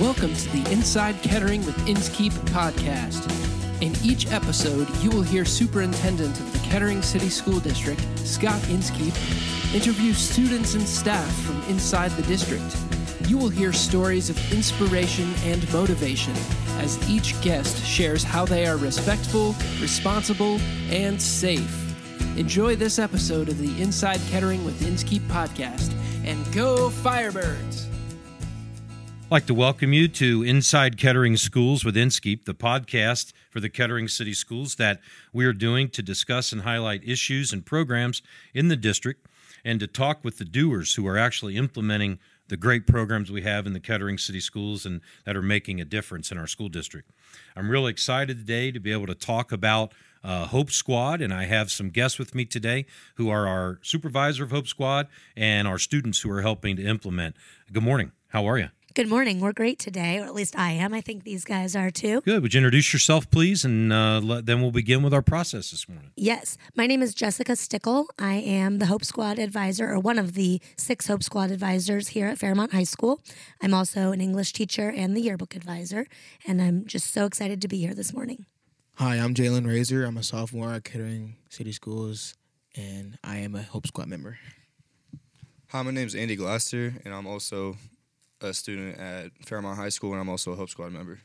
Welcome to the Inside Kettering with Inskeep podcast. In each episode, you will hear Superintendent of the Kettering City School District, Scott Inskeep, interview students and staff from inside the district. You will hear stories of inspiration and motivation as each guest shares how they are respectful, responsible, and safe. Enjoy this episode of the Inside Kettering with Inskeep podcast and go Firebirds! I'd like to welcome you to Inside Kettering Schools with Inskeep, the podcast for the Kettering City Schools that we are doing to discuss and highlight issues and programs in the district and to talk with the doers who are actually implementing the great programs we have in the Kettering City Schools and that are making a difference in our school district. I'm really excited today to be able to talk about uh, Hope Squad, and I have some guests with me today who are our supervisor of Hope Squad and our students who are helping to implement. Good morning. How are you? Good morning. We're great today, or at least I am. I think these guys are too. Good. Would you introduce yourself, please? And uh, let, then we'll begin with our process this morning. Yes. My name is Jessica Stickle. I am the Hope Squad advisor, or one of the six Hope Squad advisors here at Fairmont High School. I'm also an English teacher and the yearbook advisor, and I'm just so excited to be here this morning. Hi, I'm Jalen Razor. I'm a sophomore at Kettering City Schools, and I am a Hope Squad member. Hi, my name is Andy Glasser, and I'm also a student at Fairmont High School, and I'm also a Hope Squad member.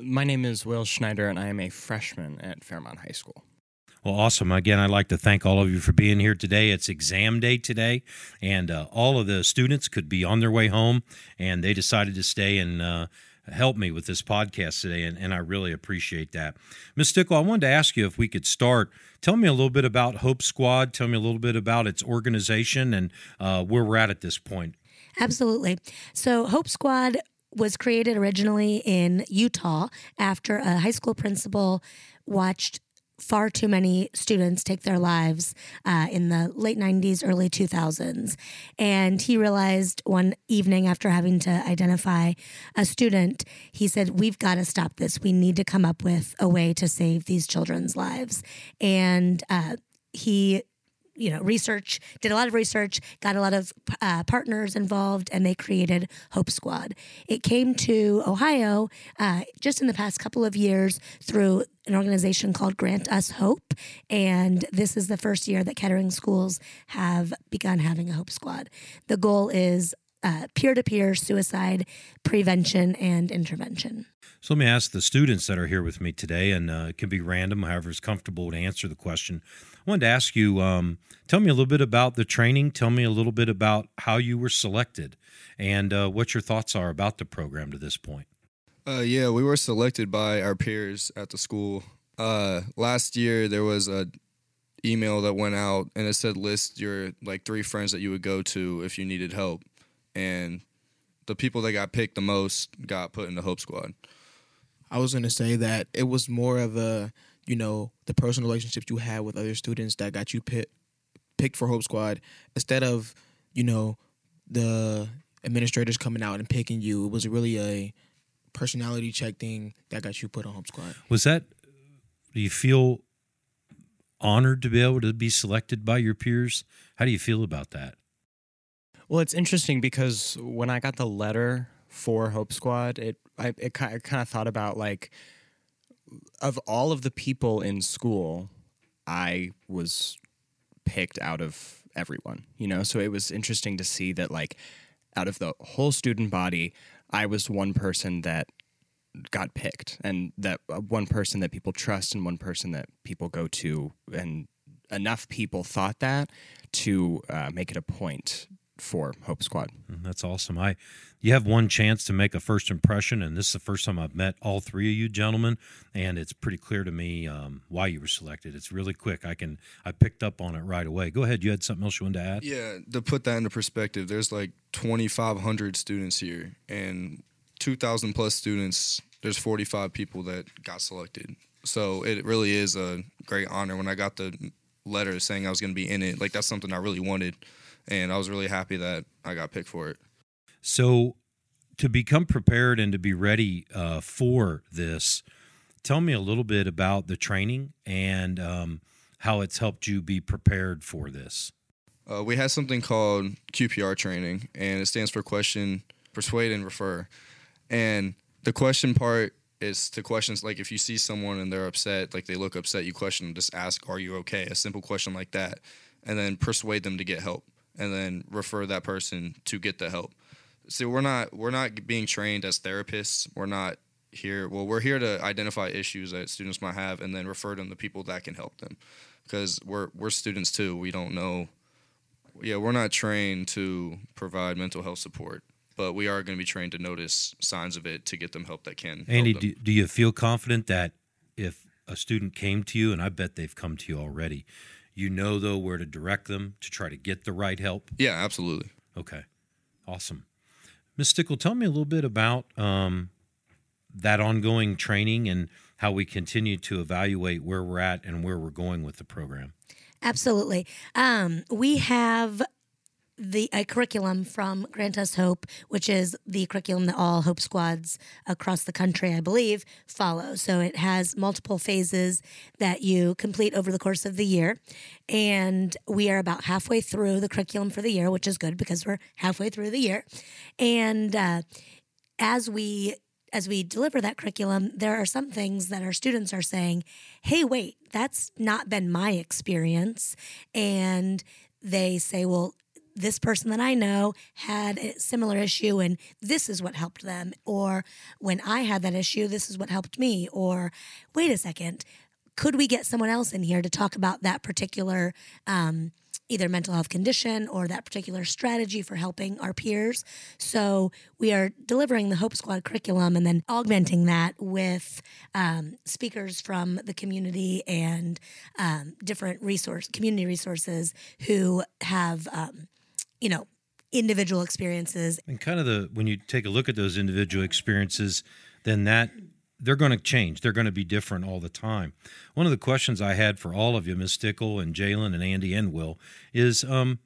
My name is Will Schneider, and I am a freshman at Fairmont High School. Well, awesome. Again, I'd like to thank all of you for being here today. It's exam day today, and uh, all of the students could be on their way home, and they decided to stay and uh, help me with this podcast today, and, and I really appreciate that. Ms. Stickle, I wanted to ask you if we could start. Tell me a little bit about Hope Squad. Tell me a little bit about its organization and uh, where we're at at this point. Absolutely. So, Hope Squad was created originally in Utah after a high school principal watched far too many students take their lives uh, in the late 90s, early 2000s. And he realized one evening after having to identify a student, he said, We've got to stop this. We need to come up with a way to save these children's lives. And uh, he you know research did a lot of research got a lot of uh, partners involved and they created hope squad. It came to ohio uh, just in the past couple of years through an organization called grant us hope and this is the first year that kettering schools have begun having a hope squad. The goal is uh, peer-to-peer suicide prevention and intervention so let me ask the students that are here with me today, and uh, it can be random, however is comfortable to answer the question. I wanted to ask you, um, tell me a little bit about the training. Tell me a little bit about how you were selected, and uh, what your thoughts are about the program to this point. Uh, yeah, we were selected by our peers at the school. Uh, last year, there was a email that went out, and it said list your like three friends that you would go to if you needed help, and the people that got picked the most got put in the Hope Squad. I was going to say that it was more of a, you know, the personal relationships you had with other students that got you picked picked for Hope Squad instead of, you know, the administrators coming out and picking you. It was really a personality check thing that got you put on Hope Squad. Was that? Do you feel honored to be able to be selected by your peers? How do you feel about that? Well, it's interesting because when I got the letter for Hope Squad, it I it kind I kind of thought about like of all of the people in school, I was picked out of everyone, you know. So it was interesting to see that like out of the whole student body, I was one person that got picked and that uh, one person that people trust and one person that people go to and enough people thought that to uh, make it a point for Hope Squad. That's awesome. I you have one chance to make a first impression, and this is the first time I've met all three of you gentlemen, and it's pretty clear to me um, why you were selected. It's really quick. I can I picked up on it right away. Go ahead. You had something else you wanted to add? Yeah, to put that into perspective, there's like 2,500 students here, and 2,000 plus students. There's 45 people that got selected. So it really is a great honor. When I got the letter saying I was going to be in it, like that's something I really wanted and I was really happy that I got picked for it. So, to become prepared and to be ready uh, for this, tell me a little bit about the training and um, how it's helped you be prepared for this. Uh, we had something called QPR training, and it stands for question persuade and refer. And the question part is to questions like if you see someone and they're upset, like they look upset, you question them, just ask, Are you okay? A simple question like that. And then persuade them to get help and then refer that person to get the help. So we're not we're not being trained as therapists. We're not here well we're here to identify issues that students might have and then refer them to people that can help them because we're we're students too. We don't know yeah, we're not trained to provide mental health support but we are going to be trained to notice signs of it to get them help that can. Andy, help them. do, do you feel confident that if a student came to you, and I bet they've come to you already, you know though where to direct them to try to get the right help? yeah, absolutely. Okay, awesome. Ms. Stickle, tell me a little bit about um, that ongoing training and how we continue to evaluate where we're at and where we're going with the program. Absolutely. Um, we have the a curriculum from Grant Us Hope, which is the curriculum that all Hope squads across the country, I believe, follow. So it has multiple phases that you complete over the course of the year, and we are about halfway through the curriculum for the year, which is good because we're halfway through the year, and uh, as we as we deliver that curriculum, there are some things that our students are saying, hey, wait, that's not been my experience. And they say, well, this person that I know had a similar issue and this is what helped them. Or when I had that issue, this is what helped me. Or wait a second, could we get someone else in here to talk about that particular um, either mental health condition or that particular strategy for helping our peers? So we are delivering the Hope Squad curriculum and then augmenting that with um, speakers from the community and um, different resource community resources who have, um, you know, individual experiences And kind of the when you take a look at those individual experiences, then that they're going to change. They're going to be different all the time. One of the questions I had for all of you, Ms. Stickle and Jalen and Andy and Will, is um,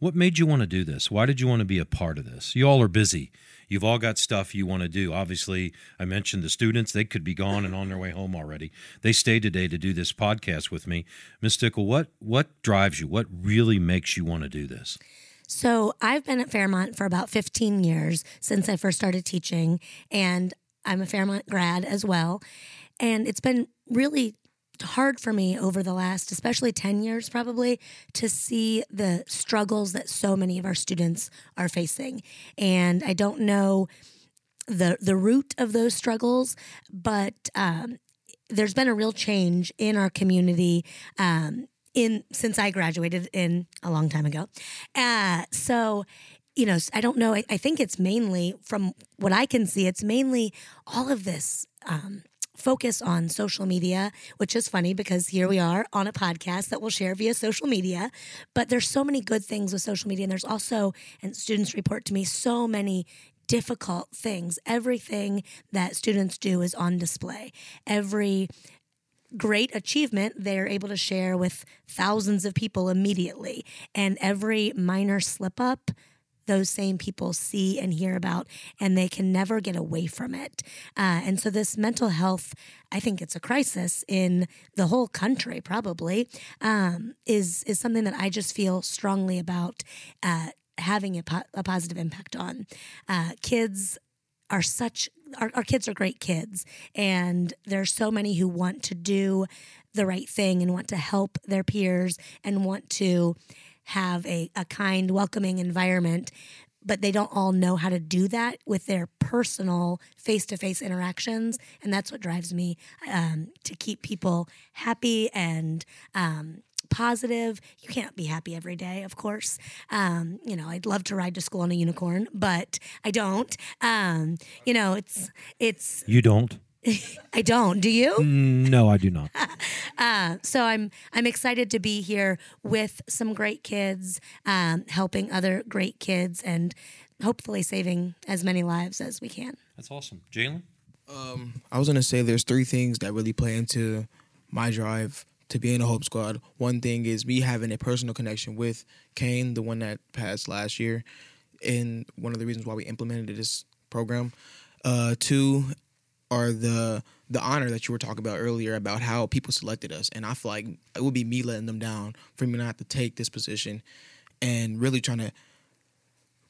what made you want to do this? Why did you want to be a part of this? You all are busy. You've all got stuff you want to do. Obviously, I mentioned the students, they could be gone and on their way home already. They stayed today to do this podcast with me. Ms. Stickle, what what drives you? What really makes you want to do this? So I've been at Fairmont for about 15 years since I first started teaching, and I'm a Fairmont grad as well. And it's been really hard for me over the last, especially 10 years probably, to see the struggles that so many of our students are facing. And I don't know the the root of those struggles, but um, there's been a real change in our community um, in since I graduated in a long time ago. Uh, so, you know, I don't know. I, I think it's mainly from what I can see. It's mainly all of this. Um, focus on social media which is funny because here we are on a podcast that we'll share via social media but there's so many good things with social media and there's also and students report to me so many difficult things everything that students do is on display every great achievement they're able to share with thousands of people immediately. And every minor slip up, those same people see and hear about, and they can never get away from it. Uh, and so, this mental health, I think it's a crisis in the whole country, probably, um, is is something that I just feel strongly about uh, having a, po- a positive impact on uh, kids are such our, our kids are great kids and there's so many who want to do the right thing and want to help their peers and want to have a, a kind welcoming environment but they don't all know how to do that with their personal face-to-face interactions and that's what drives me um, to keep people happy and um, positive. You can't be happy every day, of course. Um, you know, I'd love to ride to school on a unicorn, but I don't. Um, you know, it's it's You don't? I don't. Do you? No, I do not. Uh, so I'm I'm excited to be here with some great kids, um, helping other great kids, and hopefully saving as many lives as we can. That's awesome. Jalen? Um, I was gonna say there's three things that really play into my drive to be in the Hope Squad. One thing is me having a personal connection with Kane, the one that passed last year, and one of the reasons why we implemented this program. Uh, two are the the honor that you were talking about earlier about how people selected us, and I feel like it would be me letting them down for me not to take this position, and really trying to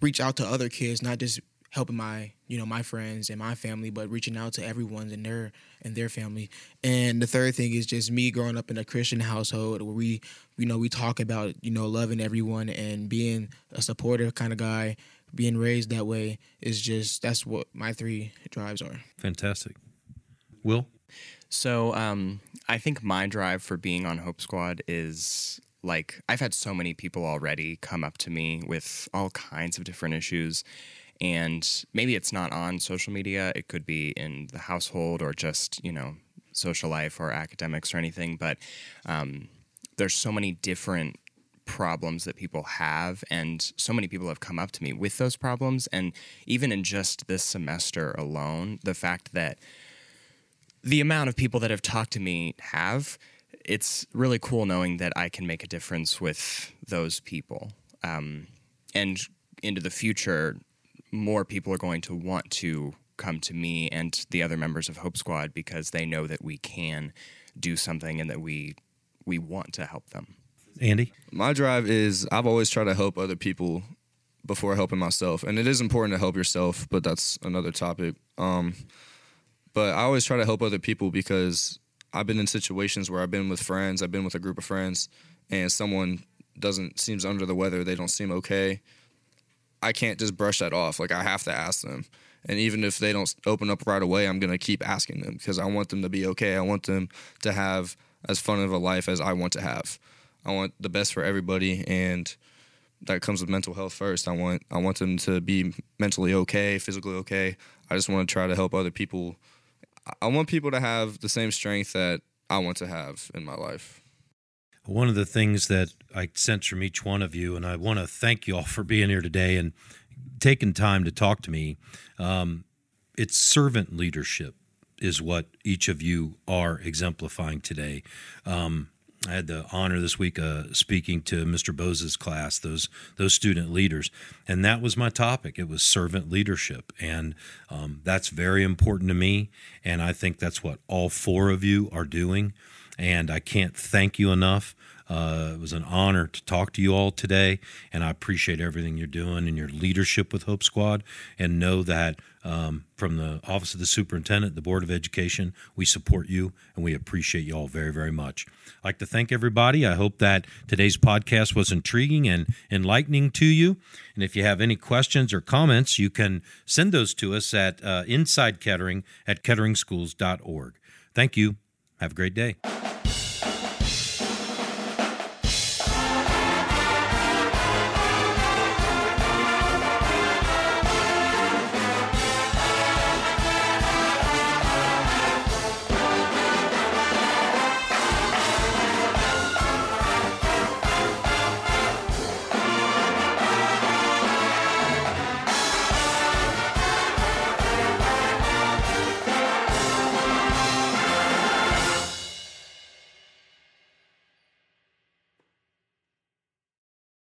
reach out to other kids, not just helping my you know my friends and my family, but reaching out to everyone and their and their family. And the third thing is just me growing up in a Christian household where we you know we talk about you know loving everyone and being a supportive kind of guy. Being raised that way is just that's what my three drives are. Fantastic. Will? So um, I think my drive for being on Hope Squad is like I've had so many people already come up to me with all kinds of different issues. And maybe it's not on social media, it could be in the household or just, you know, social life or academics or anything. But um, there's so many different problems that people have and so many people have come up to me with those problems and even in just this semester alone the fact that the amount of people that have talked to me have it's really cool knowing that I can make a difference with those people. Um, and into the future, more people are going to want to come to me and the other members of Hope Squad because they know that we can do something and that we we want to help them. Andy? My drive is I've always tried to help other people before helping myself. And it is important to help yourself, but that's another topic. Um, but I always try to help other people because I've been in situations where I've been with friends, I've been with a group of friends, and someone doesn't seems under the weather, they don't seem okay. I can't just brush that off. Like I have to ask them. And even if they don't open up right away, I'm going to keep asking them because I want them to be okay. I want them to have as fun of a life as I want to have. I want the best for everybody and that comes with mental health first. I want I want them to be mentally okay, physically okay. I just want to try to help other people. I want people to have the same strength that I want to have in my life. One of the things that I sense from each one of you, and I want to thank you all for being here today and taking time to talk to me. Um, it's servant leadership is what each of you are exemplifying today. Um, I had the honor this week uh, speaking to Mr. Bose's class, those those student leaders, and that was my topic. It was servant leadership, and um, that's very important to me. And I think that's what all four of you are doing. And I can't thank you enough. Uh, it was an honor to talk to you all today, and I appreciate everything you're doing and your leadership with Hope Squad. And know that um, from the Office of the Superintendent, the Board of Education, we support you and we appreciate you all very, very much. I'd like to thank everybody. I hope that today's podcast was intriguing and enlightening to you. And if you have any questions or comments, you can send those to us at uh, Inside Kettering at ketteringschools.org. Thank you. Have a great day.